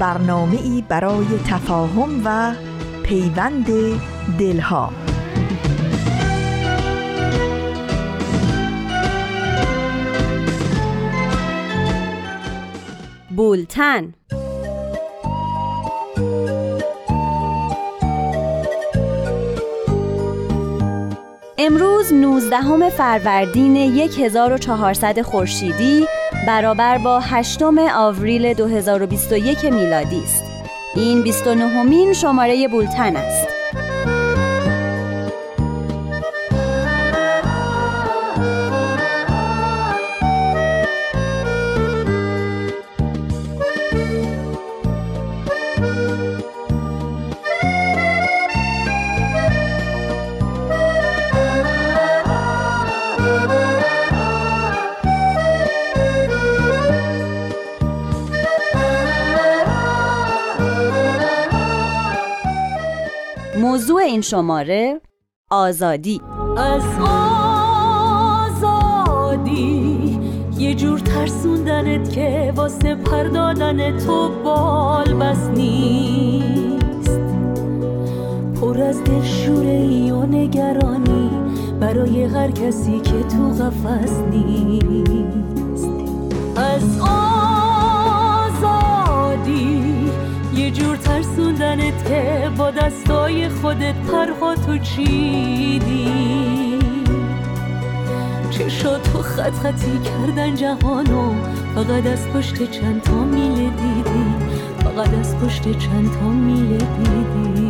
برنامه ای برای تفاهم و پیوند دلها. بولتن. امروز 19 فروردین 1400 خورشیدی برابر با 8 آوریل 2021 میلادی است. این 29 مین شماره بولتن است. این شماره آزادی. از آزادی یه جور ترسوندنت که واسه پردادن تو بال بس نیست. پر از دلشوره و نگرانی برای هر کسی که تو قفس نیست. از یه جور ترسوندنت که با دستای خودت پرها تو چیدی؟ تو خط خطی کردن جهانو فقط از پشت چند تا میله دیدی؟ فقط از پشت چند تا میله دیدی؟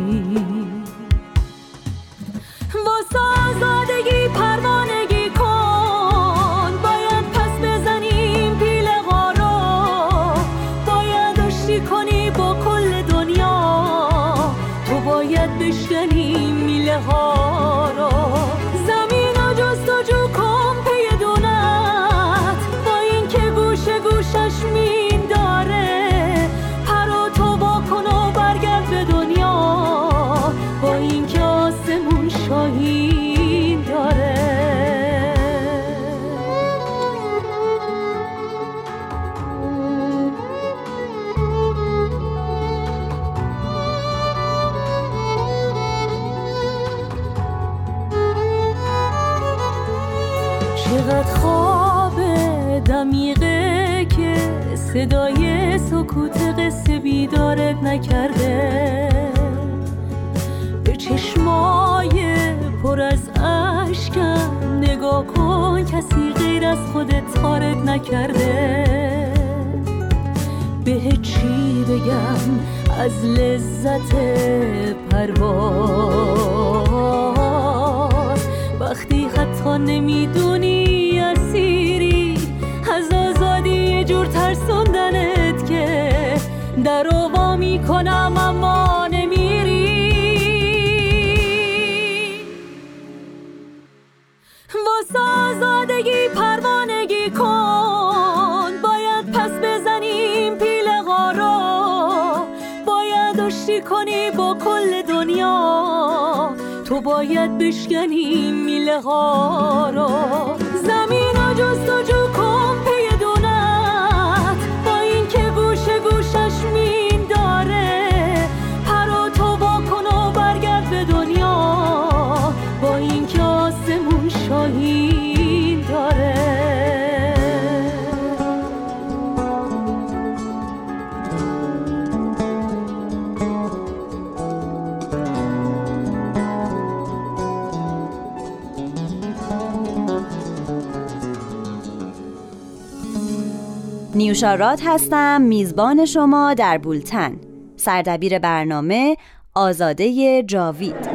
نیوشارات هستم. میزبان شما در بولتن. سردبیر برنامه آزاده جاوید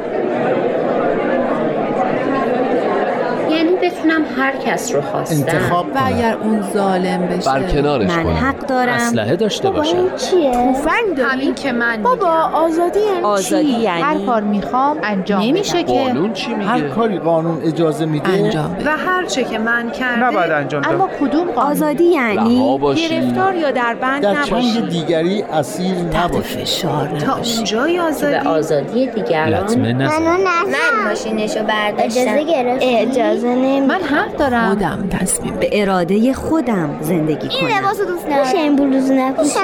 یعنی به می‌تونم هر کس رو خواستم. انتخاب و اگر اون ظالم بشه. بر کنارش من کنم. حق دارم. اسلحه داشته باشم. توفنگ همین که من بابا آزادی یعنی آزادی یعنی هر کار می‌خوام انجام نمیشه که قانون چی هر میگه کاری قانون اجازه میده. انجام بده و هر چه که من کردم نباید انجام داد اما کدوم قانون؟ آزادی یعنی گرفتار یا در بند در نباشی. چنگ دیگری اسیر نباشی. فشار تا نباشی. اونجای آزادی. آزادی دیگران؟ من ماشینشو برداشتم. اجازه گرفتی؟ اجازه نمی من حق دارم. خودم تصمیم به اراده خودم زندگی این کنم. لباسو دوست ندارم این بلوز نپوشم.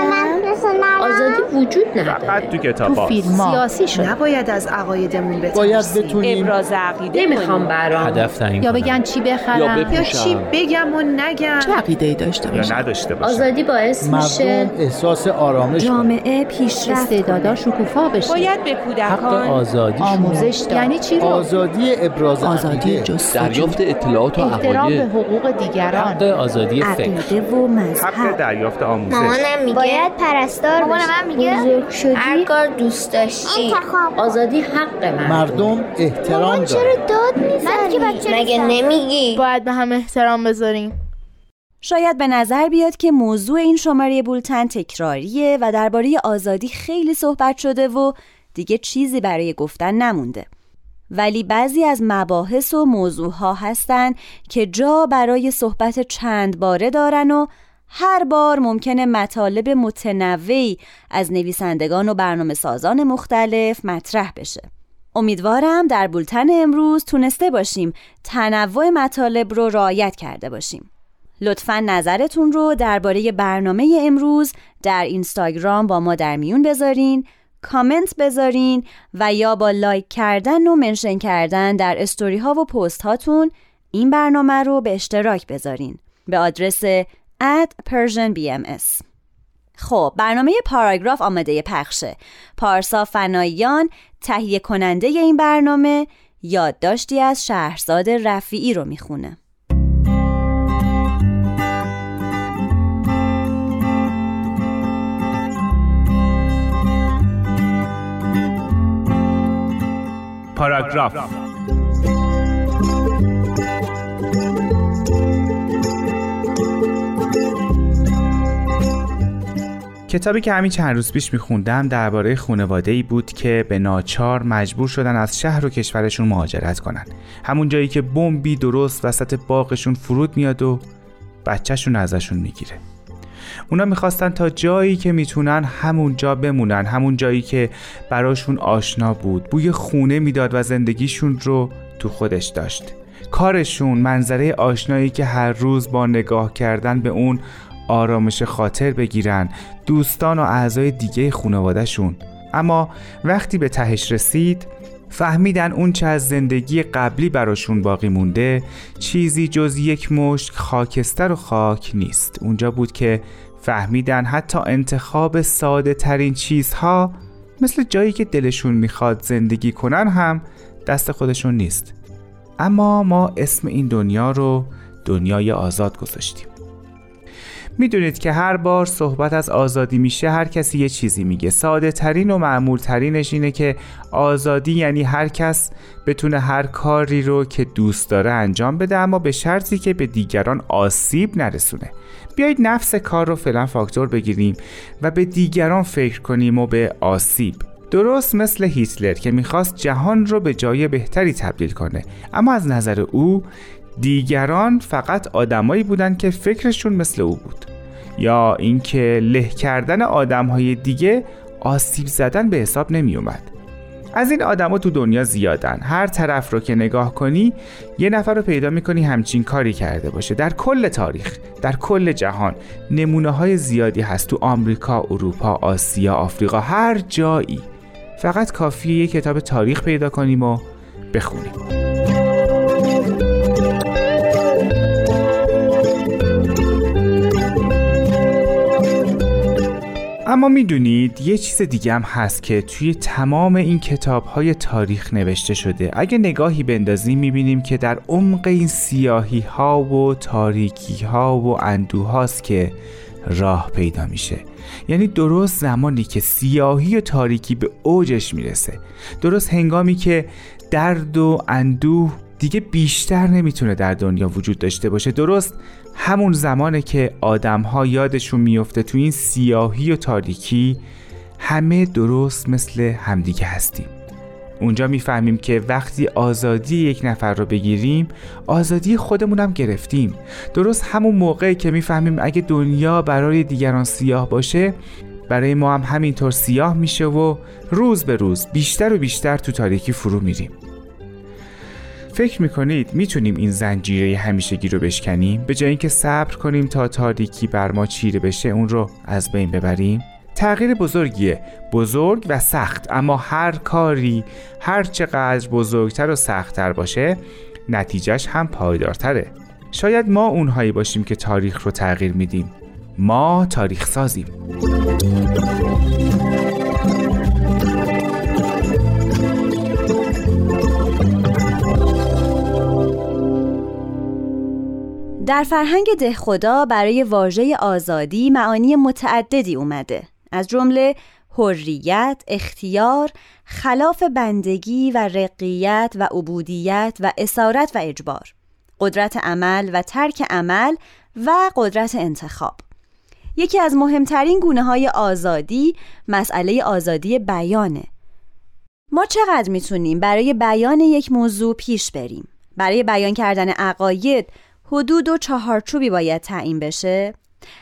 آزادی وجود نداره. فقط تو تو کتاب فیلم ها سیاسی شد نباید از عقایدمون باید بترسیم بتونیم. ابراز عقیده نمی‌خوام. برام هدف تعیین یا. بگن چی یا بخرم. یا بپوشم. چی بگم و نگم. چه عقیده ای داشته یا باشه نداشته باشه آزادی باعث میشه مردم احساس آرامش. جامعه پیشرفت استعدادا شکوفا بشه. باید به حق کودکان آزادی آموزش داد. یعنی چی رو؟ آزادی ابراز آزادی دریافت اطلاعات و احترام به عقاید حقوق دیگران. حق آزادی فکر. و حق مذهب دریافت آموزش. مامانم میگه باید پرستار مامان من میگه بزرگ شدی؟ هر کار دوست داشتی. انتخاب. آزادی حق من مردم احترام چرا داد می‌زنی؟ مگه نمیگی؟ باید به هم احترام بذاریم. شاید به نظر بیاد که موضوع این شماره بولتن تکراریه و درباره آزادی خیلی صحبت شده و دیگه چیزی برای گفتن نمونده. ولی بعضی از مباحث و موضوعها هستن که جا برای صحبت چند باره دارن و هر بار ممکنه مطالب متنوعی از نویسندگان و برنامه سازان مختلف مطرح بشه. امیدوارم در بولتن امروز تونسته باشیم تنوع مطالب رو رعایت کرده باشیم. لطفا نظرتون رو درباره برنامه امروز در اینستاگرام با ما در میون بذارین کامنت بذارین و یا با لایک کردن و منشن کردن در استوری ها و پست هاتون این برنامه رو به اشتراک بذارین به آدرس at persianbms خب برنامه پاراگراف آماده پخشه. پارسا فناییان تهیه کننده این برنامه یادداشتی از شهرزاد رفیعی رو می‌خونه. پاراگراف. کتابی که همین چند روز پیش میخوندم درباره خانواده ای بود که به ناچار مجبور شدن از شهر و کشورشون مهاجرت کنن. همون جایی که بمبی درست وسط باغشون فرود میاد و بچهشون ازشون می‌گیره. اونا می‌خواستن تا جایی که می‌تونن همون جا بمونن همون جایی که براشون آشنا بود. بوی خونه می‌داد و زندگیشون رو تو خودش داشت. کارشون منظره آشنایی که هر روز با نگاه کردن به اون آرامش خاطر بگیرن دوستان و اعضای دیگه خانوادهشون. اما وقتی به تهش رسید فهمیدن اون چه از زندگی قبلی براشون باقی مونده چیزی جز یک مشت خاکستر و خاک نیست. اونجا بود که فهمیدن حتی انتخاب ساده ترین چیزها مثل جایی که دلشون می‌خواد زندگی کنن هم دست خودشون نیست. اما ما اسم این دنیا رو دنیای آزاد گذاشتیم. می‌دونید که هر بار صحبت از آزادی میشه هر کسی یه چیزی میگه. ساده ترین و معمول ترینش اینه که آزادی یعنی هر کس بتونه هر کاری رو که دوست داره انجام بده اما به شرطی که به دیگران آسیب نرسونه. بیایید نفس کار رو فعلا فاکتور بگیریم و به دیگران فکر کنیم و به آسیب. درست مثل هیتلر که می‌خواست جهان رو به جای بهتری تبدیل کنه. اما از نظر او دیگران فقط آدمایی بودند که فکرشون مثل او بود. یا اینکه له کردن آدمهای دیگه آسیب زدن به حساب نمی اومد از این آدما تو دنیا زیادن. هر طرف رو که نگاه کنی یه نفر رو پیدا می‌کنی همچین کاری کرده باشه. در کل تاریخ در کل جهان نمونه های زیادی هست تو آمریکا اروپا آسیا آفریقا هر جایی. فقط کافیه یه کتاب تاریخ پیدا کنیم و بخونیم. اما می‌دونید یه چیز دیگه هم هست که توی تمام این کتاب های تاریخ نوشته شده. اگه نگاهی بندازیم می‌بینیم که در عمق این سیاهی ها و تاریکی ها و اندوه هاست که راه پیدا میشه. یعنی درست زمانی که سیاهی و تاریکی به اوجش می‌رسه. درست هنگامی که درد و اندوه دیگه بیشتر نمی‌تونه در دنیا وجود داشته باشه. درست همون زمانه که آدم ها یادشون میفته تو این سیاهی و تاریکی همه درست مثل همدیگه هستیم. اونجا می‌فهمیم که وقتی آزادی یک نفر رو بگیریم آزادی خودمونم گرفتیم. درست همون موقعی که می‌فهمیم اگه دنیا برای دیگران سیاه باشه برای ما هم همینطور سیاه میشه و روز به روز بیشتر و بیشتر تو تاریکی فرو میریم. فکر می‌کنید می‌تونیم این زنجیره همیشگی رو بشکنیم؟ به جای اینکه صبر کنیم تا تاریکی بر ما چیره بشه اون رو از بین ببریم؟ تغییر بزرگیه. بزرگ و سخت اما هر کاری هر چقدر بزرگتر و سختتر باشه نتیجهش هم پایدارتره. شاید ما اونهایی باشیم که تاریخ رو تغییر میدیم. ما تاریخ سازیم. در فرهنگ دهخدا برای واژه آزادی معانی متعددی اومده. از جمله حریت، اختیار، خلاف بندگی و رقیت و عبودیت و اسارت و اجبار. قدرت عمل و ترک عمل و قدرت انتخاب. یکی از مهمترین گونه های آزادی مسئله آزادی بیانه. ما چقدر می‌تونیم برای بیان یک موضوع پیش بریم؟ برای بیان کردن عقاید حدود و چهارچوبی باید تعیین بشه؟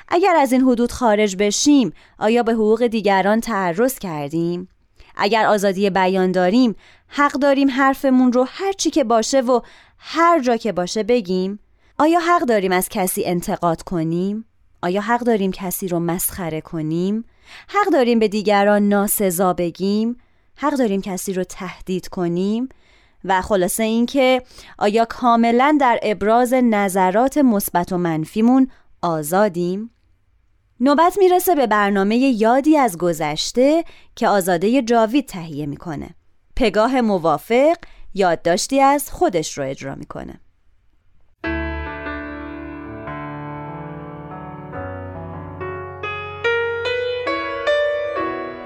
اگر از این حدود خارج بشیم آیا به حقوق دیگران تعرض کردیم؟ اگر آزادی بیان داریم حق داریم حرفمون رو هر چی که باشه و هر جا که باشه بگیم؟ آیا حق داریم از کسی انتقاد کنیم؟ آیا حق داریم کسی رو مسخره کنیم؟ حق داریم به دیگران ناسزا بگیم؟ حق داریم کسی رو تهدید کنیم؟ و خلاصه اینکه آیا کاملا در ابراز نظرات مثبت و منفیمون آزادیم؟ نوبت می‌رسه به برنامه یادی از گذشته که آزاده جاوید تهیه می‌کنه. پگاه موافق یادداشتی از خودش رو اجرا می‌کنه.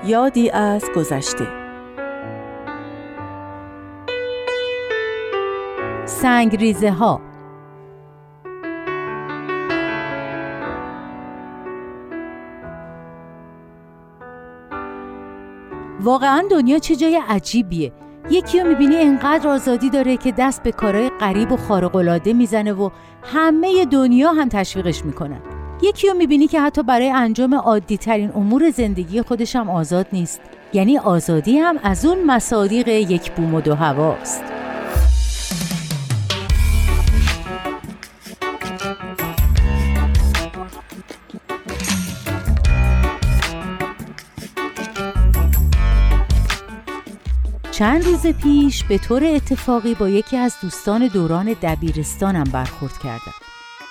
یادی از گذشته سنگریزه ها واقعا دنیا چه جای عجیبیه. یکی رو می‌بینی انقدر آزادی داره که دست به کارهای غریب و خارق‌العاده می‌زنه و همه دنیا هم تشویقش می‌کنن. یکی رو می‌بینی که حتی برای انجام عادی ترین امور زندگی خودش هم آزاد نیست. یعنی آزادی هم از اون مصادیق یک بوم و دو هواست. چند روز پیش به طور اتفاقی با یکی از دوستان دوران دبیرستانم برخورد کردم.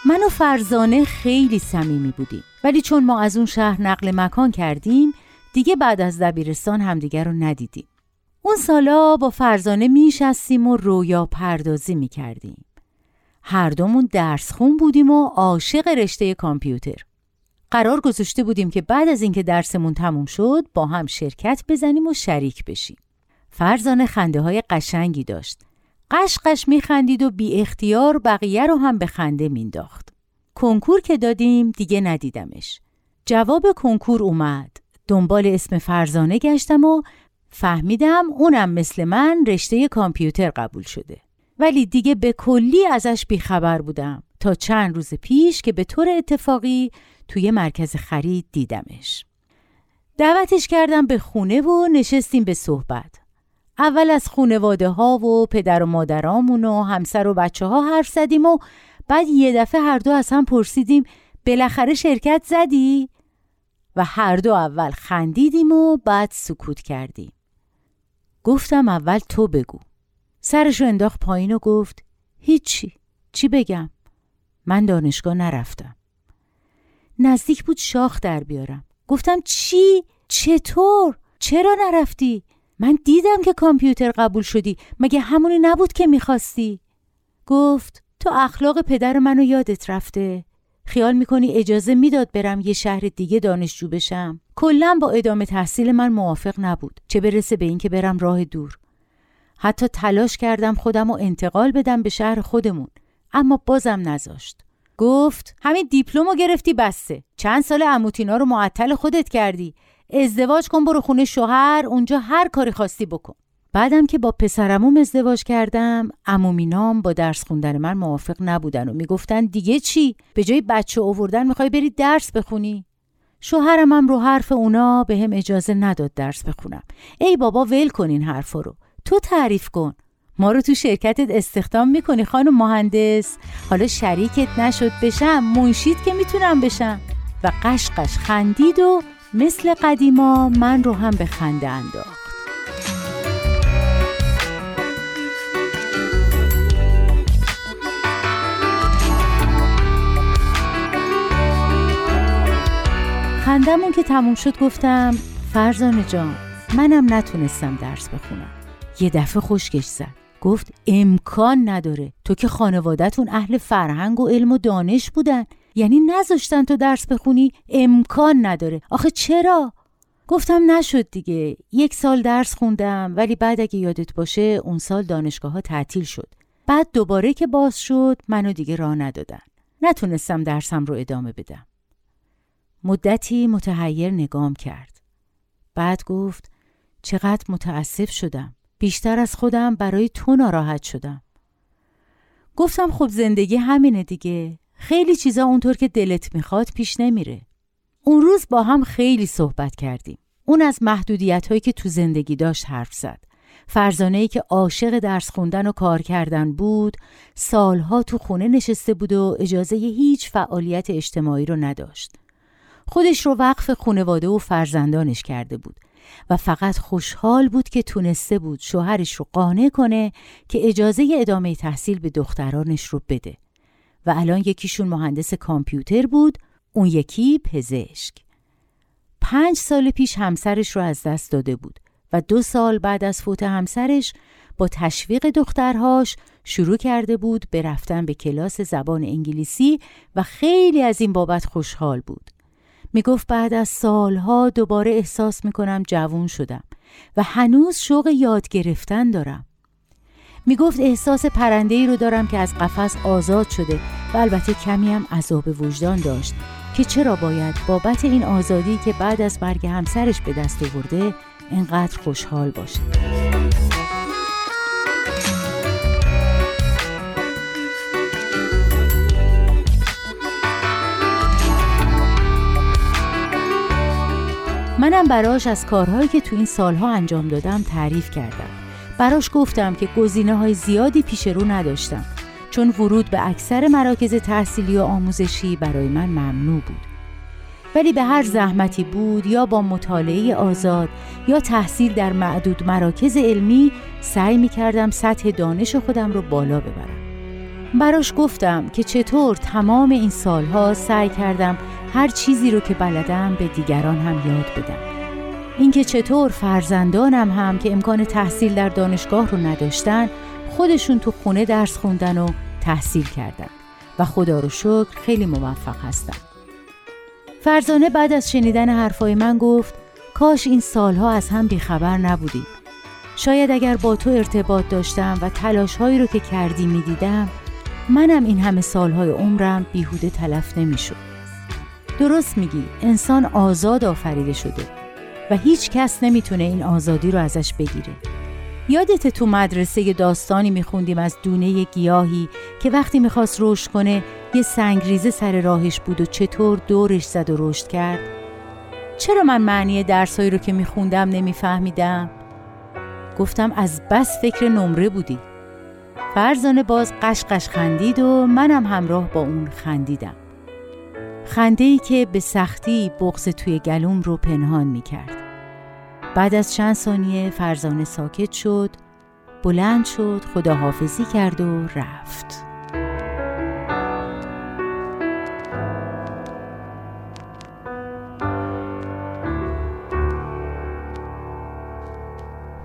من و فرزانه خیلی صمیمی بودیم. ولی چون ما از اون شهر نقل مکان کردیم دیگه بعد از دبیرستان همدیگر رو ندیدیم. اون سالا با فرزانه میشستیم و رویا پردازی می‌کردیم. هر دومون درس خون بودیم و عاشق رشته کامپیوتر. قرار گذاشته بودیم که بعد از اینکه درسمون تموم شد با هم شرکت بزنیم و شریک بشیم. فرزانه خنده های قشنگی داشت قشقش میخندید و بی اختیار بقیه رو هم به خنده مینداخت. کنکور که دادیم دیگه ندیدمش. جواب کنکور اومد. دنبال اسم فرزانه گشتم و فهمیدم اونم مثل من رشته کامپیوتر قبول شده. ولی دیگه به کلی ازش بیخبر بودم تا چند روز پیش که به طور اتفاقی توی مرکز خرید دیدمش. دعوتش کردم به خونه و نشستیم به صحبت. اول از خونواده ها و پدر و مادرامون و همسر و بچه ها حرف زدیم و بعد یه دفعه هر دو از هم پرسیدیم بالاخره شرکت زدی؟ و هر دو اول خندیدیم و بعد سکوت کردیم. گفتم اول تو بگو. سرشو انداخت پایین و گفت هیچی. چی بگم؟ من دانشگاه نرفتم. نزدیک بود شاخ در بیارم. گفتم چی؟ چطور؟ چرا نرفتی؟ من دیدم که کامپیوتر قبول شدی. مگه همونی نبود که می‌خواستی؟ گفت تو اخلاق پدر منو یادت رفته. خیال می‌کنی اجازه می‌داد برم یه شهر دیگه دانشجو بشم. کلا با ادامه تحصیل من موافق نبود چه برسه به اینکه برم راه دور. حتی تلاش کردم خودم رو انتقال بدم به شهر خودمون اما بازم نذاشت. گفت همین دیپلم رو گرفتی بسته چند سال اموتینا رو معطل خودت کردی. ازدواج کن برو خونه شوهر اونجا هر کاری خواستی بکن. بعدم که با پسرموم ازدواج کردم امومینام با درس خوندن من موافق نبودن و می‌گفتن دیگه چی؟ به جای بچه اووردن می‌خوای بری درس بخونی؟ شوهرم هم رو حرف اونا به هم اجازه نداد درس بخونم. ای بابا ول کن این حرفا رو. تو تعریف کن. ما رو تو شرکتت استخدام می‌کنی خانم مهندس. حالا شریکت نشد بشم منشید که می‌تونم بشم. و قشقش خندید و مثل قدیما من رو هم به خنده انداخت. خندمون که تموم شد گفتم فرزانه جان منم نتونستم درس بخونم. یه دفعه خوشگش زد. گفت امکان نداره. تو که خانوادتون اهل فرهنگ و علم و دانش بودن. یعنی نذاشتن تو درس بخونی امکان نداره. آخه چرا؟ گفتم نشد دیگه. یک سال درس خوندم ولی بعد اگه یادت باشه اون سال دانشگاه ها تعطیل شد. بعد دوباره که باز شد منو دیگه راه ندادن. نتونستم درسم رو ادامه بدم. مدتی متحیر نگام کرد. بعد گفت چقدر متاسف شدم. بیشتر از خودم برای تو ناراحت شدم. گفتم خب زندگی همینه دیگه. خیلی چیزا اونطور که دلت می‌خواد پیش نمیره. اون روز با هم خیلی صحبت کردیم. اون از محدودیت هایی که تو زندگی داشت حرف زد. فرزانه ای که عاشق درس خوندن و کار کردن بود سالها تو خونه نشسته بود و اجازه هیچ فعالیت اجتماعی رو نداشت. خودش رو وقف خونواده و فرزندانش کرده بود و فقط خوشحال بود که تونسته بود شوهرش رو قانع کنه که اجازه ادامه تحصیل به دخترانش رو بده. و الان یکیشون مهندس کامپیوتر بود اون یکی پزشک پنج سال پیش همسرش رو از دست داده بود و دو سال بعد از فوت همسرش با تشویق دخترهاش شروع کرده بود به رفتن به کلاس زبان انگلیسی و خیلی از این بابت خوشحال بود می گفت بعد از سالها دوباره احساس می کنم جوون شدم و هنوز شوق یاد گرفتن دارم. می گفت احساس پرنده ای رو دارم که از قفس آزاد شده و البته کمی هم عذاب وجدان داشت که چرا باید بابت این آزادی که بعد از مرگ همسرش به دست آورده انقدر خوشحال باشه. منم براش از کارهایی که تو این سالها انجام دادم تعریف کردم براش گفتم که گزینه های زیادی پیش رو نداشتم چون ورود به اکثر مراکز تحصیلی و آموزشی برای من ممنوع بود. ولی به هر زحمتی بود یا با مطالعه آزاد یا تحصیل در معدود مراکز علمی سعی می کردم سطح دانش خودم رو بالا ببرم. براش گفتم که چطور تمام این سالها سعی کردم هر چیزی رو که بلدم به دیگران هم یاد بدم. اینکه چطور فرزندانم هم که امکان تحصیل در دانشگاه رو نداشتن خودشون تو خونه درس خوندن و تحصیل کردن. و خدا رو شکر خیلی موفق هستن. فرزانه بعد از شنیدن حرفای من گفت کاش این سالها از هم بیخبر نبودیم. شاید اگر با تو ارتباط داشتم و تلاشهایی رو که کردی می‌دیدم منم این همه سالهای عمرم بیهوده تلف نمی‌شد. درست میگی انسان آزاد آفریده شده. و هیچ کس نمی‌تونه این آزادی رو ازش بگیره یادت تو مدرسه داستانی میخوندیم از دونه گیاهی که وقتی می‌خواست رشد کنه یه سنگریزه سر راهش بود و چطور دورش زد و رشد کرد چرا من معنی درسایی رو که میخوندم نمیفهمیدم؟ گفتم از بس فکر نمره بودی فرزانه باز قشقش خندید و منم همراه با اون خندیدم خنده ای که به سختی بغز توی گلوم رو پنهان می کرد. بعد از چند ثانیه فرزانه ساکت شد بلند شد خداحافظی کرد و رفت.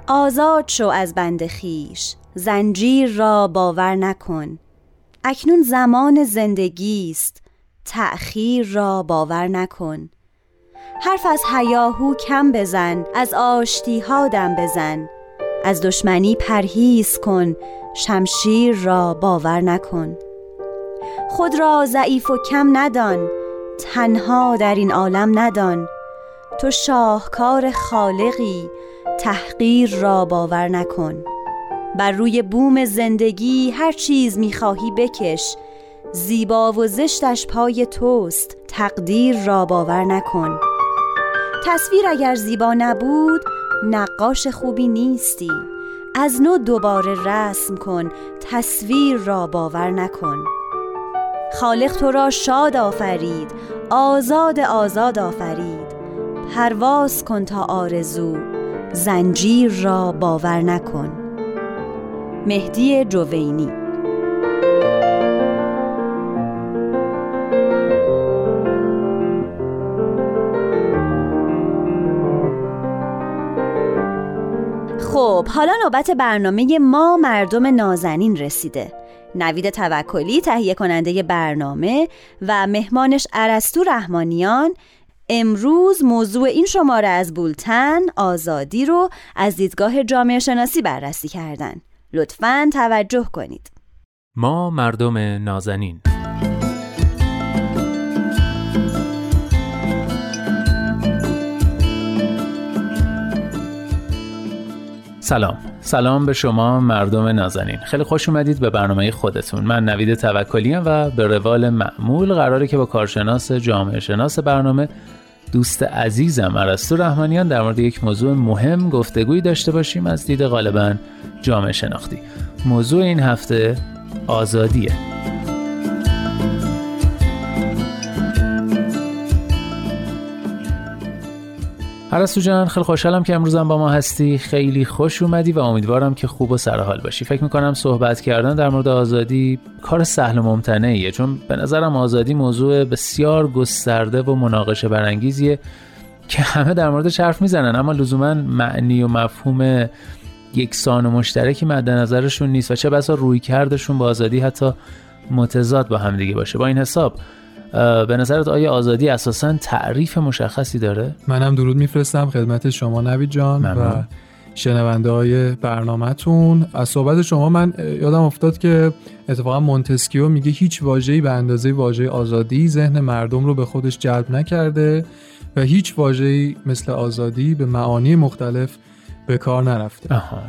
آزاد شو از بند خیش زنجیر را باور نکن. اکنون زمان زندگی است تأخیر را باور نکن. حرف از هیاهو کم بزن از آشتی ها دم بزن. از دشمنی پرهیز کن شمشیر را باور نکن. خود را ضعیف و کم ندان تنها در این عالم ندان. تو شاهکار خالقی تحقیر را باور نکن. بر روی بوم زندگی هر چیز می‌خواهی بکش. زیبا و زشتش پای توست تقدیر را باور نکن. تصویر اگر زیبا نبود نقاش خوبی نیستی. از نو دوباره رسم کن تصویر را باور نکن. خالق تو را شاد آفرید آزاد آزاد آفرید. پرواز کن تا آرزو زنجیر را باور نکن. مهدی جوینی خب حالا نوبت برنامه ما مردم نازنین رسیده. نوید توکلی تهیه کننده برنامه و مهمانش ارسطو رحمانیان امروز موضوع این شماره از بولتن آزادی رو از دیدگاه جامعه شناسی بررسی کردن. لطفا توجه کنید. ما مردم نازنین. سلام. سلام به شما مردم نازنین. خیلی خوش اومدید به برنامه خودتون. من نوید توکلی و به روال معمول قراره که با کارشناس جامعه شناس برنامه دوست عزیزم ارسطو رحمانیان در مورد یک موضوع مهم گفتگویی داشته باشیم از دید غالبا جامعه شناختی. موضوع این هفته آزادیه. عرستو جان خیلی خوشحالم که امروزم با ما هستی. خیلی خوش اومدی و امیدوارم که خوب و سرحال باشی. فکر می‌کنم صحبت کردن در مورد آزادی کار سهل و ممتنعیه چون به نظرم آزادی موضوع بسیار گسترده و مناقشه برانگیزیه که همه در موردش حرف می‌زنن. اما لزوما معنی و مفهوم یکسان و مشترکی مد نظرشون نیست و چه بسا روی کردشون با آزادی حتی متضاد با هم دیگه باشه. با این حساب به نظرت آیا آزادی اساسا تعریف مشخصی داره؟ منم درود میفرستم خدمت شما نوید جان و شنونده های برنامهتون از صحبت شما من یادم افتاد که اتفاقا مونتسکیو میگه هیچ واژه‌ای به اندازه واژه آزادی ذهن مردم رو به خودش جلب نکرده و هیچ واژه‌ای مثل آزادی به معانی مختلف به کار نرفته. آها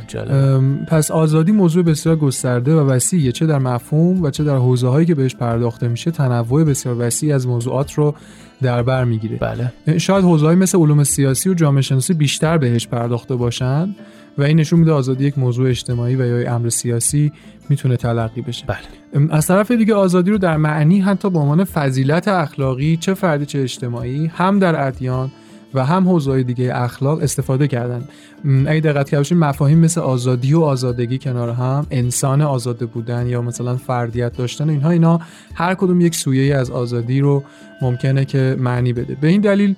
پس آزادی موضوع بسیار گسترده و وسیعه چه در مفهوم و چه در حوزه هایی که بهش پرداخته میشه تنوع بسیار وسیع از موضوعات رو در بر می‌گیره. بله. شاید حوزه مثل علوم سیاسی و جامعه شناسی بیشتر بهش پرداخته باشن و این نشون میده آزادی یک موضوع اجتماعی و یا امر سیاسی می‌تونه تلقی بشه. بله. از طرف دیگه آزادی رو در معنی حتی به عنوان فضیلت اخلاقی چه فردی چه اجتماعی هم در ادیان و هم حوزه‌های دیگه اخلاق استفاده کردن. اگه دقت کرده مفاهیم مثل آزادی و آزادگی کنار هم انسان آزاده بودن یا مثلا فردیت داشتن اینها اینا هر کدوم یک سویه از آزادی رو ممکنه که معنی بده. به این دلیل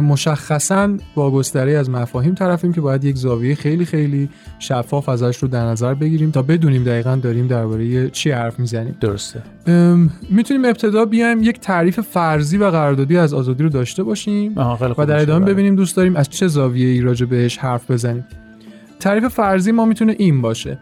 مشخصا با گستره از مفاهیم طرفیم که باید یک زاویه خیلی خیلی شفاف ازش رو در نظر بگیریم تا بدونیم دقیقا داریم درباره چی حرف می‌زنیم. درسته. می‌تونیم ابتدا بیایم یک تعریف فرضی و قراردادی از آزادی رو داشته باشیم و در ادامه. ببینیم دوست داریم از چه زاویه ای راجع بهش حرف بزنیم. تعریف فرضی ما می‌تونه این باشه.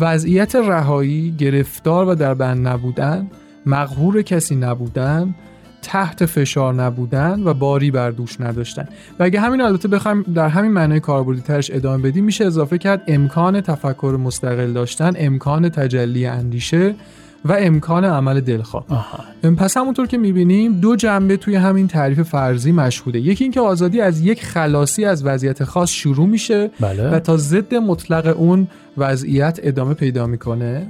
وضعیت رهایی گرفتار و در بند نبودن مغهور کسی نبودن تحت فشار نبودن و باری بر دوش نداشتن. و اگه همین البته بخوایم در همین معنای کاربردی ترش ادامه بدیم میشه اضافه کرد امکان تفکر مستقل داشتن امکان تجلی اندیشه و امکان عمل دلخواه. پس همونطور که می‌بینیم دو جنبه توی همین تعریف فرضی مشهوده. یکی اینکه آزادی از یک خلاصی از وضعیت خاص شروع میشه بله. و تا ضد مطلق اون وضعیت ادامه پیدا می‌کنه.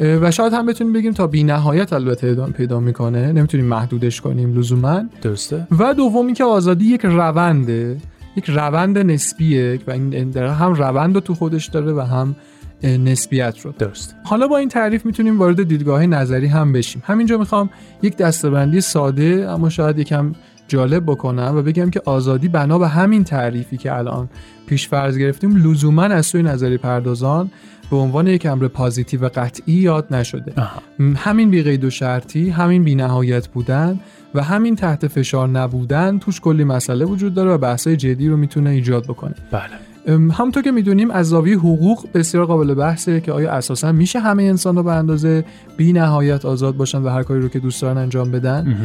و شاید هم بتونیم بگیم تا بی نهایت البته ادامه پیدا می‌کنه. نمی‌تونیم محدودش کنیم لزوما. درسته. و دومی که آزادی یک رونده یک روند نسبیه و این هم روند رو تو خودش داره و هم نسبیت رو. درست حالا با این تعریف می‌تونیم وارد دیدگاه نظری هم بشیم. همینجا می‌خوام یک دستبندی ساده اما شاید یکم جالب بکنم و بگم که آزادی بنا به همین تعریفی که الان پیش فرض گرفتیم لزوما از سوی نظری پردازان به عنوان یک امر پازیتیو و قطعی یاد نشده. آها. همین بی قید و شرطی همین بی نهایت بودن و همین تحت فشار نبودن توش کلی مسئله وجود داره و بحثای جدی رو می‌تونه ایجاد بکنه. بله. همونطور که می‌دونیم از زاویه حقوق بسیار قابل بحثه که آیا اساسا میشه همه انسان رو به اندازه بی نهایت آزاد باشن و هر کاری رو که دوست دارن انجام بدن؟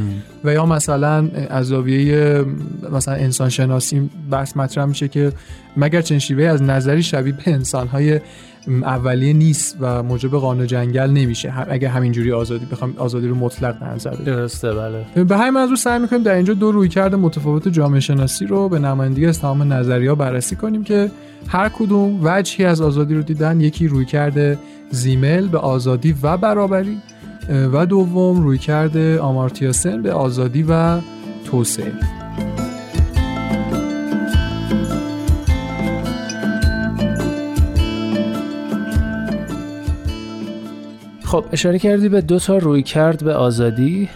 و یا مثلا از زاویه مثلا انسان شناسی بحث مطرح میشه که مگر چنین شیوه از نظری شبیه به انسانهای اولیه نیست و موجب قانون جنگل نمیشه. اگه همینجوری آزادی بخوام آزادی رو مطلق در نظر بگیریم درسته بله. به همین منظور سعی می‌کنیم در اینجا دو رویکرد متفاوت جامعه شناسی رو به نمایندگی از تمام نظریه بررسی کنیم که هر کدوم وجهی از آزادی رو دیدن. یکی رویکرد زیمل به آزادی و برابری و دوم رویکرد آمارتیا به آزادی و توسعه. خب اشاره کردی به دو تا روی کرد به آزادی.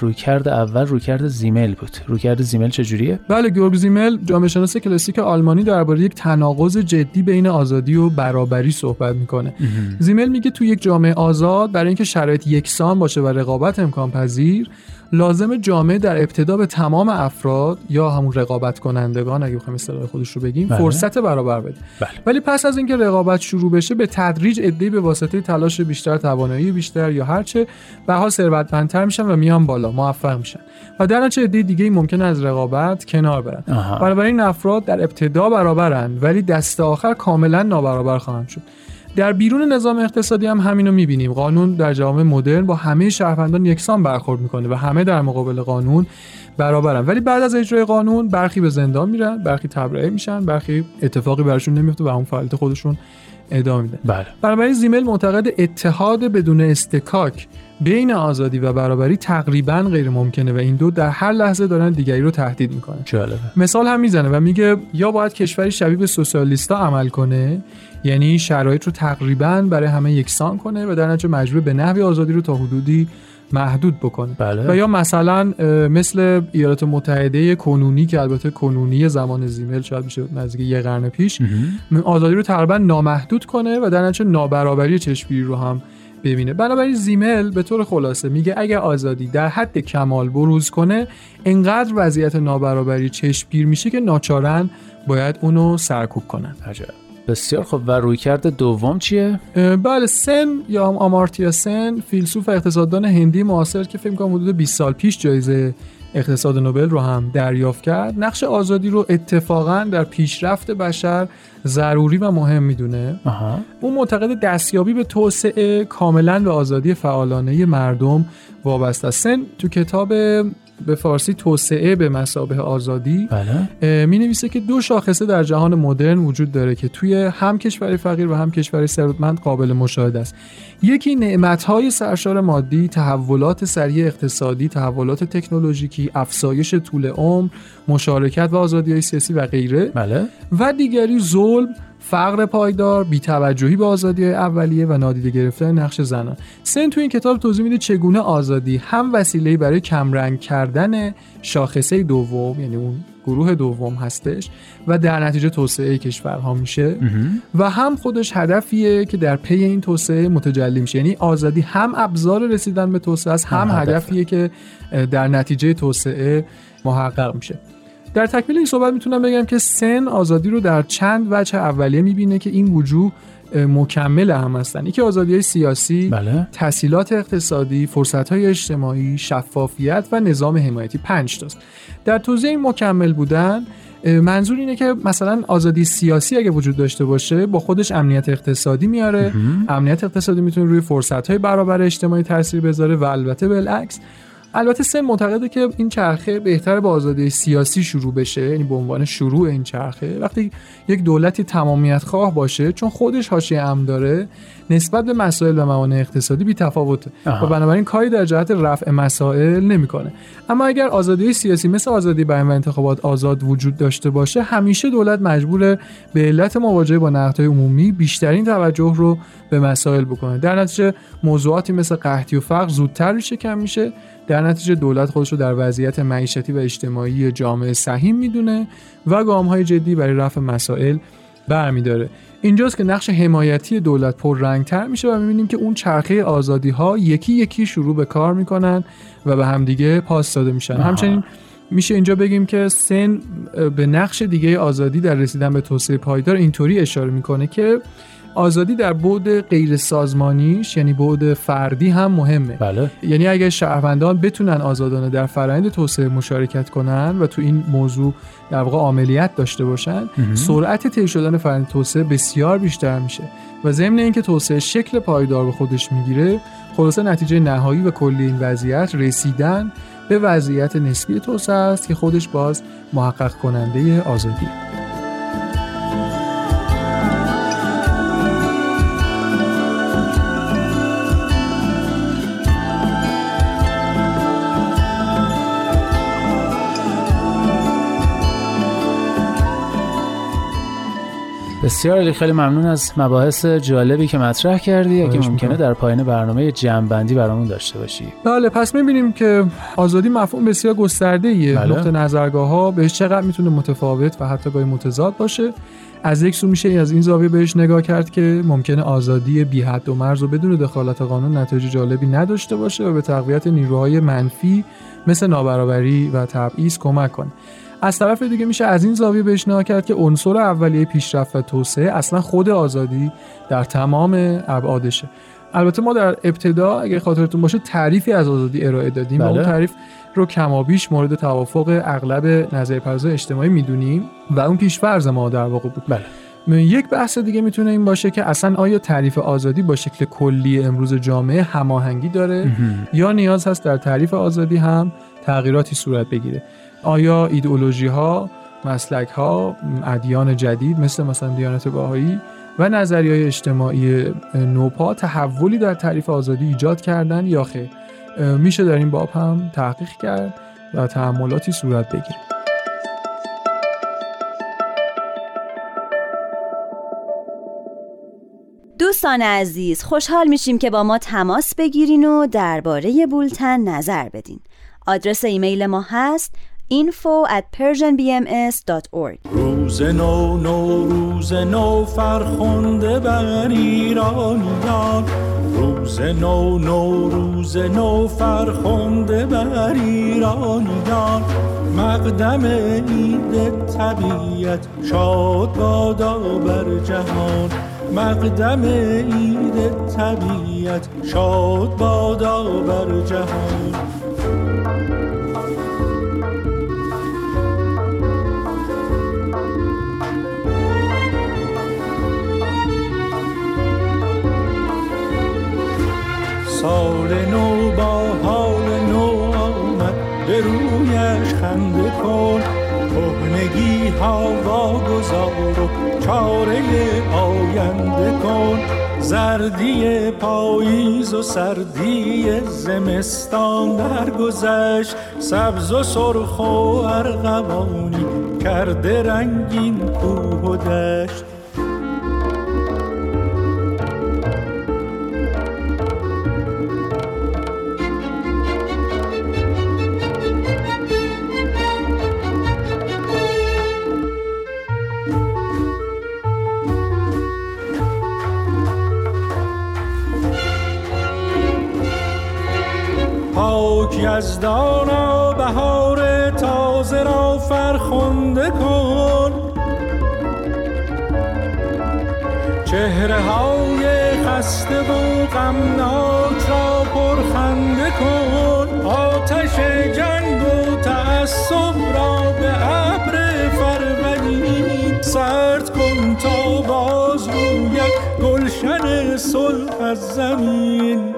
روی کرد اول روی کرد زیمل بود. روی کرد زیمل چجوریه؟ بله گورگ زیمل جامعه شناس کلاسیک آلمانی درباره یک تناقض جدی بین آزادی و برابری صحبت می‌کنه. زیمل میگه تو یک جامعه آزاد برای اینکه شرایط یکسان باشه و رقابت امکان پذیر لازم جامعه در ابتدا به تمام افراد یا همون رقابت کنندگان اگه بخوایم اصطلاح خودش رو بگیم بله. فرصت برابر بده. بله. ولی پس از اینکه رقابت شروع بشه به تدریج عده‌ای به واسطه تلاش بیشتر توانایی بیشتر یا هرچه به حال ثروتمندتر میشن و میان بالا موفق میشن. و در نتیجه عده دیگه ممکن از رقابت کنار برن. بنابراین افراد در ابتدا برابرن ولی دست آخر کاملا نابرابر خواهند شد. در بیرون نظام اقتصادی هم همینو می‌بینیم. قانون در جامعه مدرن با همه شهروندان یکسان برخورد می‌کنه و همه در مقابل قانون برابرن. ولی بعد از اجرای قانون برخی به زندان میرن برخی تبرئه میشن برخی اتفاقی براشون نمیفته و اون فعالیت خودشون ادامه میدن بله. بنابراین زیمل معتقد اتحاد بدون استکاک بین آزادی و برابری تقریبا غیر ممکنه و این دو در هر لحظه دارن دیگری رو تهدید می‌کنن. جالبه. مثال هم می‌زنه و میگه یا باید کشوری شبیه به سوسیالیستا عمل کنه یعنی شرایط رو تقریبا برای همه یکسان کنه و در نتیجه مجبور به نحوی آزادی رو تا حدودی محدود بکنه. بله. و یا مثلا مثل ایالات متحده کنونی که البته کنونی زمان زیمل شاید میشه نزدیک یه قرن پیش آزادی رو تقریبا نامحدود کنه و در نتیجه نابرابری چشمگیری رو هم ببینه. بنابراین زیمل به طور خلاصه میگه اگر آزادی در حد کمال بروز کنه انقدر وضعیت نابرابری چشمگیر میشه که ناچارن باید اونو سرکوب کنن. عجب. بسیار خب. و روی کرده دوم چیه؟ بله سن یا آمارتیا سن فیلسوف اقتصاددان هندی معاصر که فکر کنم حدود 20 سال پیش جایزه اقتصاد نوبل رو هم دریافت کرد. نقش آزادی رو اتفاقا در پیشرفت بشر ضروری و مهم می‌دونه. اون معتقد دستیابی به توسعه کاملا به آزادی فعالانه مردم وابسته است. سن تو کتاب به فارسی توسعه به مسابه آزادی بله. می نویسه که دو شاخصه در جهان مدرن وجود داره که توی هم کشور فقیر و هم کشور ثروتمند قابل مشاهده است یکی نعمتهای سرشار مادی تحولات سریع اقتصادی تحولات تکنولوژیکی افزایش طول عمر مشارکت و آزادی های سیاسی و غیره بله. و دیگری ظلم فقر پایدار بیتوجهی به آزادی اولیه و نادیده گرفتن نقش زنان. سن تو این کتاب توضیح میده چگونه آزادی هم وسیله برای کمرنگ کردن شاخصه دوم یعنی اون گروه دوم هستش و در نتیجه توسعه کشورها میشه و هم خودش هدفیه که در پی این توسعه متجلی میشه یعنی آزادی هم ابزار رسیدن به توسعه است هم, هم هدفیه که در نتیجه توسعه محقق میشه. در تکمیل این صحبت می‌تونم بگم که سن آزادی رو در چند وجه اولیه می‌بینه که این وجوه مکمل هم هستن. یکی آزادی های سیاسی بله. تحصیلات اقتصادی فرصت های اجتماعی شفافیت و نظام حمایتی. پنج تاست. در توضیح این مکمل بودن منظور اینه که مثلا آزادی سیاسی اگه وجود داشته باشه با خودش امنیت اقتصادی میاره. امنیت اقتصادی می‌تونه روی فرصت های برابر اجتماعی تاثیر بذاره و البته بالعکس البته سه معتقده که این چرخه بهتر با آزادی سیاسی شروع بشه یعنی به عنوان شروع این چرخه. وقتی یک دولتی تمامیت خواه باشه چون خودش حاشیه امن داره نسبت به مسائل و موانع اقتصادی بی تفاوته. و بنابراین کاری در جهت رفع مسائل نمی‌کنه. اما اگر آزادی سیاسی مثل آزادی بیان و انتخابات آزاد وجود داشته باشه همیشه دولت مجبور به علت مواجهه با نقدهای عمومی بیشترین توجه رو به مسائل بکنه. در نتیجه موضوعاتی مثل قحطی و فقر زودتر ریشه کم میشه. در نتیجه دولت خودش رو در وضعیت معیشتی و اجتماعی جامعه سهیم می‌دونه و گام های جدی برای رفع مسائل برمیداره اینجاست که نقش حمایتی دولت پررنگتر میشه و می‌بینیم که اون چرخه آزادی ها یکی یکی شروع به کار می‌کنن و به همدیگه پاس داده میشن. همچنین میشه اینجا بگیم که سن به نقش دیگه آزادی در رسیدن به توسعه پایدار اینطوری اشاره می‌کنه که آزادی در بعد غیر سازمانیش یعنی بعد فردی هم مهمه. بله. یعنی اگر شهروندان بتونن آزادانه در فرآیند توسعه مشارکت کنن و تو این موضوع در واقع عملیت داشته باشن سرعت طی شدن فرآیند توسعه بسیار بیشتر میشه و ضمن اینکه توسعه شکل پایدار به خودش می‌گیره خلاصه نتیجه نهایی و کلی این وضعیت رسیدن به وضعیت نسبی توسعه است که خودش باز محقق کننده آزادی. بسیار علی خیلی ممنون از مباحث جالبی که مطرح کردی اگه ممکنه در پایین برنامه جمعبندی برامون داشته باشی. بله پس می‌بینیم که آزادی مفهوم بسیار گسترده ایه بله. نقطه نظرگاه ها بهش چقدر می‌تونه متفاوت و حتی گاهی متضاد باشه. از یک سو میشه از این زاویه بهش نگاه کرد که ممکنه آزادی بی حد و مرز و بدون دخالت قانون نتایج جالبی نداشته باشه و به تقویت نیروهای منفی مثل نابرابری و تبعیض کمک کنه. از طرف دیگه میشه از این زاویه بهش نگاه کرد که عنصر اولیه پیشرفت و توسعه اصلا خود آزادی در تمام ابعادشه البته ما در ابتدا اگه خاطرتون باشه تعریفی از آزادی ارائه دادیم بله. و اون تعریف رو کمابیش مورد توافق اغلب نظر پردازان اجتماعی می‌دونیم و اون پیشفرض ما در واقع بود بله. یک بحث دیگه می‌تونه این باشه که اصلا آیا تعریف آزادی با شکل کلی امروز جامعه هماهنگی داره یا نیاز هست در تعریف آزادی هم تغییراتی صورت بگیره آیا ایدئولوژی ها مسلک ها ادیان جدید مثل مثلا دیانت باهایی و نظری های اجتماعی نوپا تحولی در تعریف آزادی ایجاد کردن یا خیر میشه در این باب هم تحقیق کرد و تحملاتی صورت بگیره؟ دوستان عزیز خوشحال میشیم که با ما تماس بگیرین و درباره بولتن نظر بدین. آدرس ایمیل ما هست info at persianbms.org روز نو نو روز نو فرخنده بر ایرانیان روز نو نو روز نو فرخنده بر ایرانیان مقدم عید طبیعت شاد بادا بر جهان. مقدم عید طبیعت شاد بادا بر جهان. سال نو با حال نو آمد به رویش خنده کن. کهنگی ها واگذار و چاره آینده کن. زردی پاییز و سردی زمستان درگذشت. سبز و سرخ و ارغوانی کرده رنگین کوه و دشت. یزدانا بهار تازه را فرخنده کن. چهره های خسته و غمناک را پرخنده کن. آتش جنگ و تعصب را به ابر فرودی سرد کن تا باز روید گلشن صلح از زمین.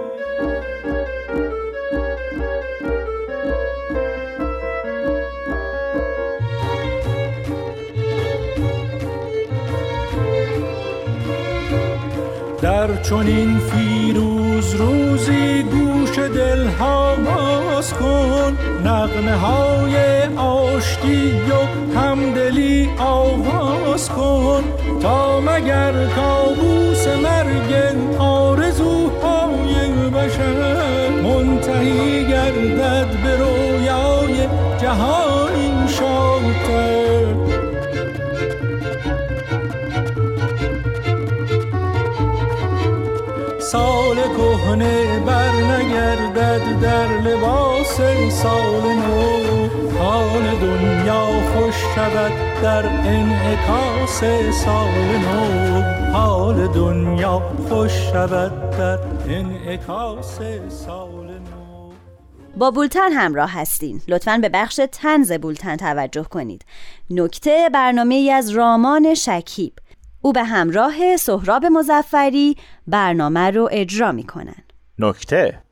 در چنین فیروز روزی گوش دلها باز کن. نغمه های آشتی و همدلی آواز کن. تا مگر کابوس مرگ آرزوهای بشر منتهی گردد به رویای جهانی کهنه بر نگردد در لباس سال نو. حال شود در انعکاس سال نو. حال دنیا خوش شود در انعکاس سال نو. با بولتن همراه هستین. لطفا به بخش تنز بولتن توجه کنید. نکته برنامه از رامان شکیب. او به همراه سهراب مزفری برنامه رو اجرا می کنن. نکته.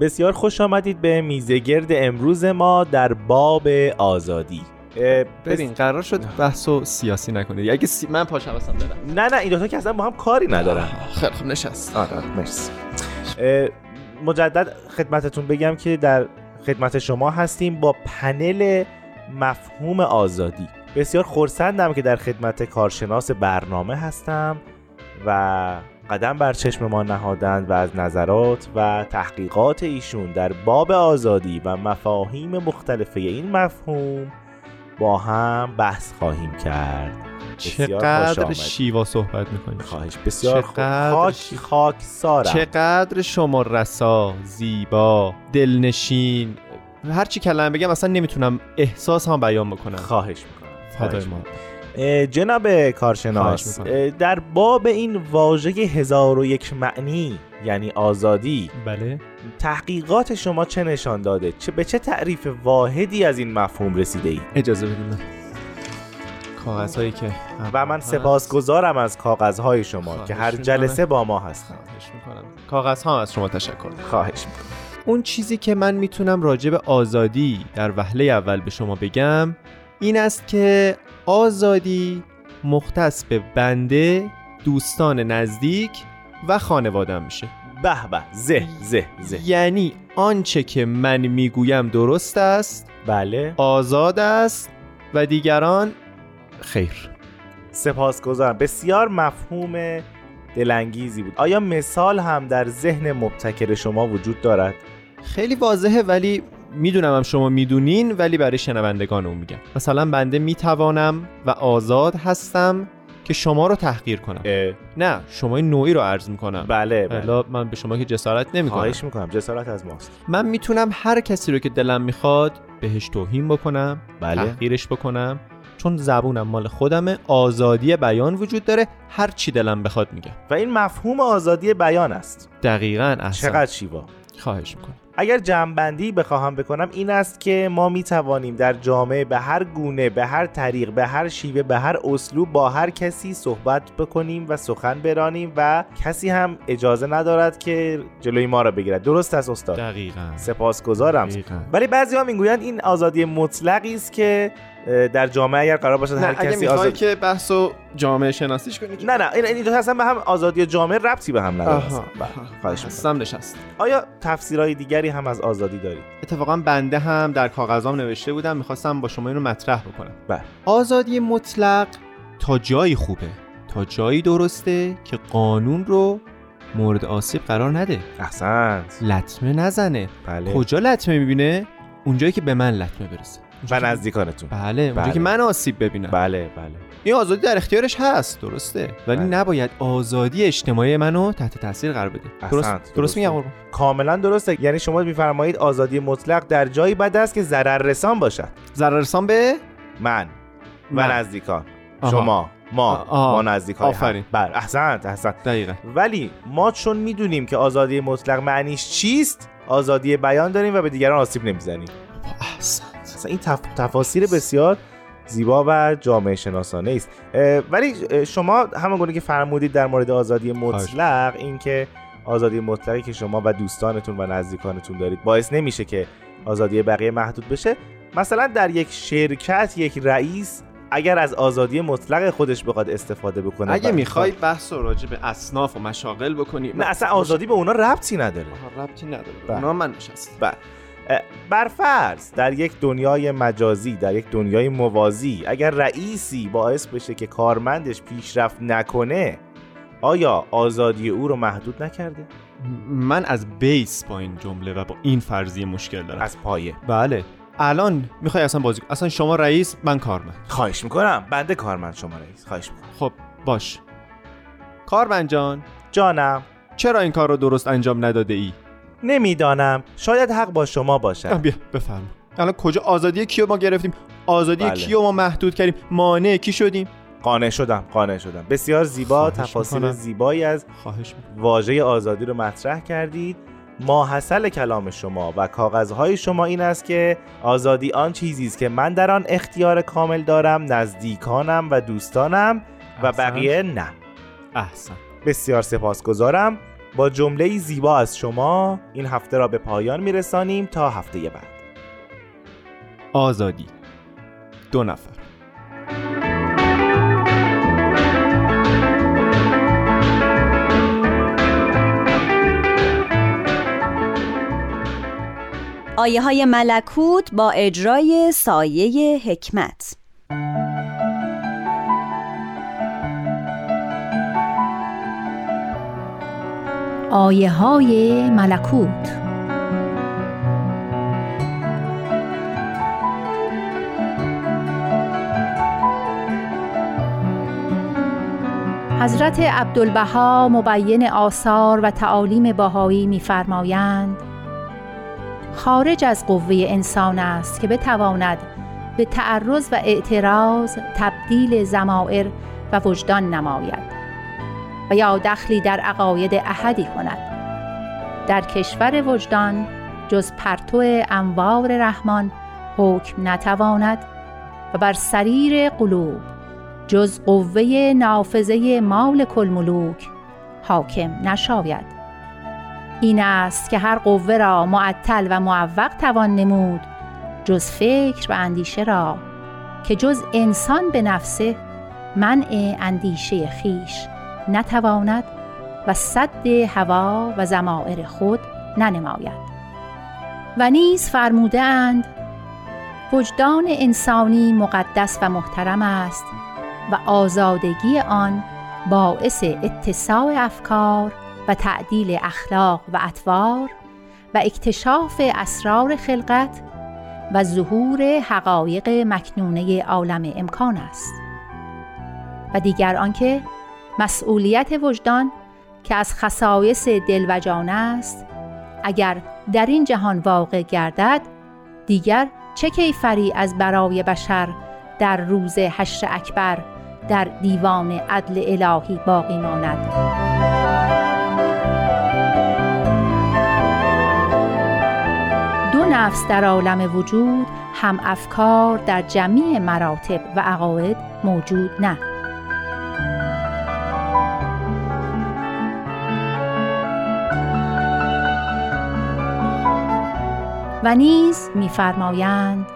بسیار خوش آمدید به میزگرد امروز ما در باب آزادی. ببین قرار شد بحث و سیاسی نکنید اگه سی... من پاش حواسم دارم نه نه این دوتا که اصلا با هم کاری ندارن. خیلی خوب نشست. آره مرسی. مجدد خدمتتون بگم که در خدمت شما هستیم با پنل مفهوم آزادی. بسیار خورسندم که در خدمت کارشناس برنامه هستم و قدم بر چشم ما نهادند و از نظرات و تحقیقات ایشون در باب آزادی و مفاهیم مختلفه این مفهوم با هم بحث خواهیم کرد. چقدر شیوا صحبت می‌کنی؟ خواهش. بسیار خاک خاک سارم چقدر شما رسا زیبا دلنشین هر چی کلمه بگم اصلا نمی‌تونم احساس هم بیان بکنم. خواهش می‌کنم. جناب کارشناس در باب این واژه هزار و یک معنی یعنی آزادی بله. تحقیقات شما چه نشان داده؟ چه به چه تعریف واحدی از این مفهوم رسیده ای اجازه بدید کاغذهایی که و من سپاسگزارم از کاغذهای شما که هر جلسه با ما هستن. کاغذ ها از شما تشکر. خواهش می‌کنم. اون چیزی که من می‌تونم راجع به آزادی در وهله اول به شما بگم این است که آزادی مختص به بنده دوستان نزدیک و خانواده میشه. به به زه زه زه. یعنی آنچه که من می‌گویم درست است بله. آزاد است و دیگران خیر. سپاسگزارم. بسیار مفهوم دلانگیزی بود. آیا مثال هم در ذهن مبتکر شما وجود دارد؟ خیلی واضحه ولی می‌دونم هم شما می‌دونین ولی برای شنوندگان اون میگم. مثلا بنده می‌توانم و آزاد هستم که شما رو تحقیر کنم. اه. نه شما این نوعی رو عرض می‌کنم. بله بله. من به شما که جسارت نمی‌کنم. خواهش می‌کنم جسارت از ماست. من می‌تونم هر کسی رو که دلم می‌خواد بهش توهین بکنم بله. تحقیرش بکنم. چون زبونم مال خودمه آزادی بیان وجود داره هر چی دلم بخواد میگم. و این مفهوم آزادی بیان است. دقیقا احسن. چقدر شیوا. خواهش می‌کنم. اگر جمعبندی بخواهم بکنم این است که ما می توانیم در جامعه به هر گونه به هر طریق به هر شیوه به هر اسلوب با هر کسی صحبت بکنیم و سخن برانیم و کسی هم اجازه ندارد که جلوی ما را بگیرد. درست است استاد؟ دقیقا. سپاسگزارم. ولی بعضی ها می‌گویند این آزادی مطلقی است که در جامعه اگر قرار باشد هر کسی آزاد... که بحثو جامعه شناسیش کنی نه نه این این دو اصلا به هم آزادی جامعه ربطی به هم نداره. بله، خواهش می‌کنم. نشست آیا تفسیرهای دیگری هم از آزادی دارید؟ اتفاقا بنده هم در کاغذام نوشته بودم می‌خواستم با شما اینو مطرح بکنم. بله. آزادی مطلق تا جایی خوبه تا جایی درسته که قانون رو مورد آسیب قرار نده. احسنت. لطمه نزنه. بله. کجا لطمه می‌بینه؟ اونجایی که به من لطمه برسه. و نزدیکانتون. بله اونجا بله. که من آسیب ببینم. بله بله. این آزادی در اختیارش هست درسته. ولی بله. نباید آزادی اجتماعی منو تحت تاثیر قرار بده. درست. درست میگم قربان کاملا درسته. یعنی شما میفرمایید آزادی مطلق در جایی بد است که ضرر رسان باشد. ضرر رسان به؟ من. و. نزدیکان. شما. ما. آها. ما نزدیکان آفرین. بله احسنت احسنت. دقیقا. ولی ما چون می‌دونیم که آزادی مطلق معنیش چیست آزادی بیان داریم و به دیگران آسیب نمی‌زنیم. احسنت اصلا این تف... تفاسیر بسیار زیبا و جامعه شناسانه است. ولی شما همون گونه که فرمودید در مورد آزادی مطلق این که آزادی مطلقی که شما و دوستانتون و نزدیکانتون دارید باعث نمیشه که آزادی بقیه محدود بشه مثلا در یک شرکت یک رئیس اگر از آزادی مطلق خودش بخواد استفاده بکنه اگه و- می‌خوای بحث رو راجع به اصناف و مشاغل بکنی نه اصلا آزادی به اونا ربطی نداره. ربطی نداره. بله. اونا من نشست بله. برفرض در یک دنیای مجازی در یک دنیای موازی اگر رئیسی باعث بشه که کارمندش پیشرفت نکنه آیا آزادی او رو محدود نکرده؟ من از بیس با این جمله و با این فرضیه مشکل دارم. از پایه. بله. الان می‌خوای اصلا بازی اصلا شما رئیس من کارمند. خواهش می‌کنم. بنده کارمند شما رئیس. خواهش می‌کنم. خب باش. کارمند جان. جانم. چرا این کار رو درست انجام نداده ای نمی‌دانم. شاید حق با شما باشد. بیا بفرما. الان کجا؟ آزادی کیو ما گرفتیم؟ آزادی بله. کیو ما محدود کردیم؟ مانع کی شدیم؟ قانع شدم قانع شدم. بسیار زیبا تفاصیل. زیبایی از خواهش واژه آزادی رو مطرح کردید. ماحصل کلام شما و کاغذهای شما این است که آزادی آن چیزی است که من در آن اختیار کامل دارم نزدیکانم و دوستانم و احسن. بقیه نه. احسن. بسیار سپاسگزارم. با جمله زیبا از شما این هفته را به پایان میرسانیم تا هفته بعد. آزادی. دو نفر. آیه های ملکوت با اجرای سایه حکمت. آیه های ملکوت. حضرت عبدالبها مبین آثار و تعالیم باهایی می‌فرمایند خارج از قوه انسان است که بتواند به تعرض و اعتراض تبدیل زمائر و وجدان نماید. و یا دخلی در عقاید احدی کند. در کشور وجدان جز پرتو انوار رحمان حکم نتواند و بر سریر قلوب جز قوه نافذه مالک الملوک حاکم نشاید. این است که هر قوه را معطل و معوق توان نمود جز فکر و اندیشه را که جز انسان به نفسه منع اندیشه خیش. نتواند و صد هوا و زمائر خود ننماید. و نیز فرموده اند وجدان انسانی مقدس و محترم است و آزادگی آن باعث اتساع افکار و تعدیل اخلاق و اطوار و اکتشاف اسرار خلقت و ظهور حقایق مکنونه عالم امکان است. و دیگر آنکه مسئولیت وجدان که از خصایص دل و جان است. اگر در این جهان واقع گردد دیگر چه کیفری از برای بشر در روز حشر اکبر در دیوان عدل الهی باقی ماند؟ دو نفس در عالم وجود هم افکار در جمیع مراتب و عقاید موجود نه. و نیز می‌فرمایند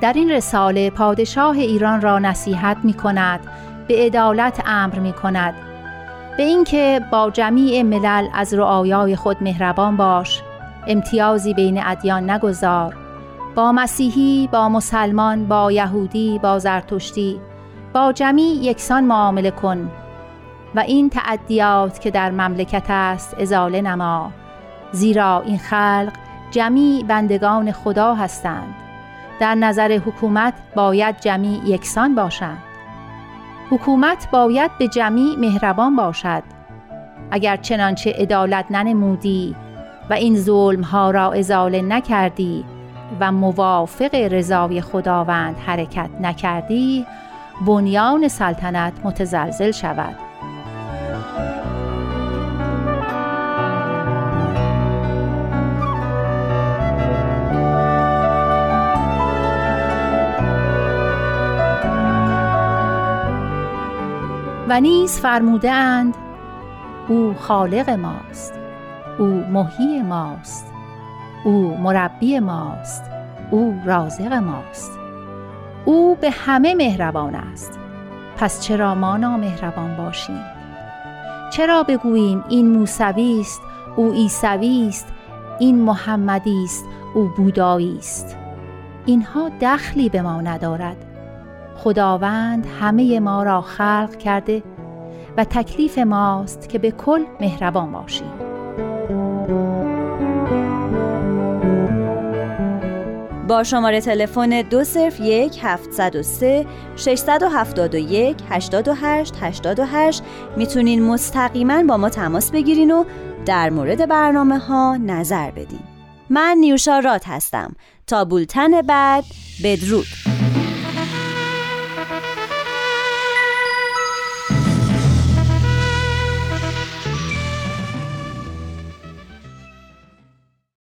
در این رساله پادشاه ایران را نصیحت می کند به عدالت امر می کند به اینکه با جمیع ملل از رعایای خود مهربان باش امتیازی بین ادیان نگذار. با مسیحی با مسلمان با یهودی با زرتشتی با جمیع یکسان معامله کن. و این تعدیات که در مملکت است ازاله نما. زیرا این خلق جمیع بندگان خدا هستند. در نظر حکومت باید جمیع یکسان باشند. حکومت باید به جمیع مهربان باشد. اگر چنانچه عدالت ننمودی و این ظلم ها را ازاله نکردی و موافق رضای خداوند حرکت نکردی بنیان سلطنت متزلزل شود. و نیز فرموده اند او خالق ماست او محیی ماست او مربی ماست او رازق ماست او به همه مهربان است پس چرا ما نامهربان باشیم؟ چرا بگوییم این موسوی است او عیسوی است این محمدی است او بودایی است؟ اینها دخلی به ما ندارد خداوند همه ما را خلق کرده و تکلیف ماست که به کل مهربان باشیم. با شماره تلفن 201 703 671 828 828 می‌تونین مستقیما با ما تماس بگیرین و در مورد برنامه ها نظر بدین. من نیوشا رات هستم. تا بولتن بعد بدرود.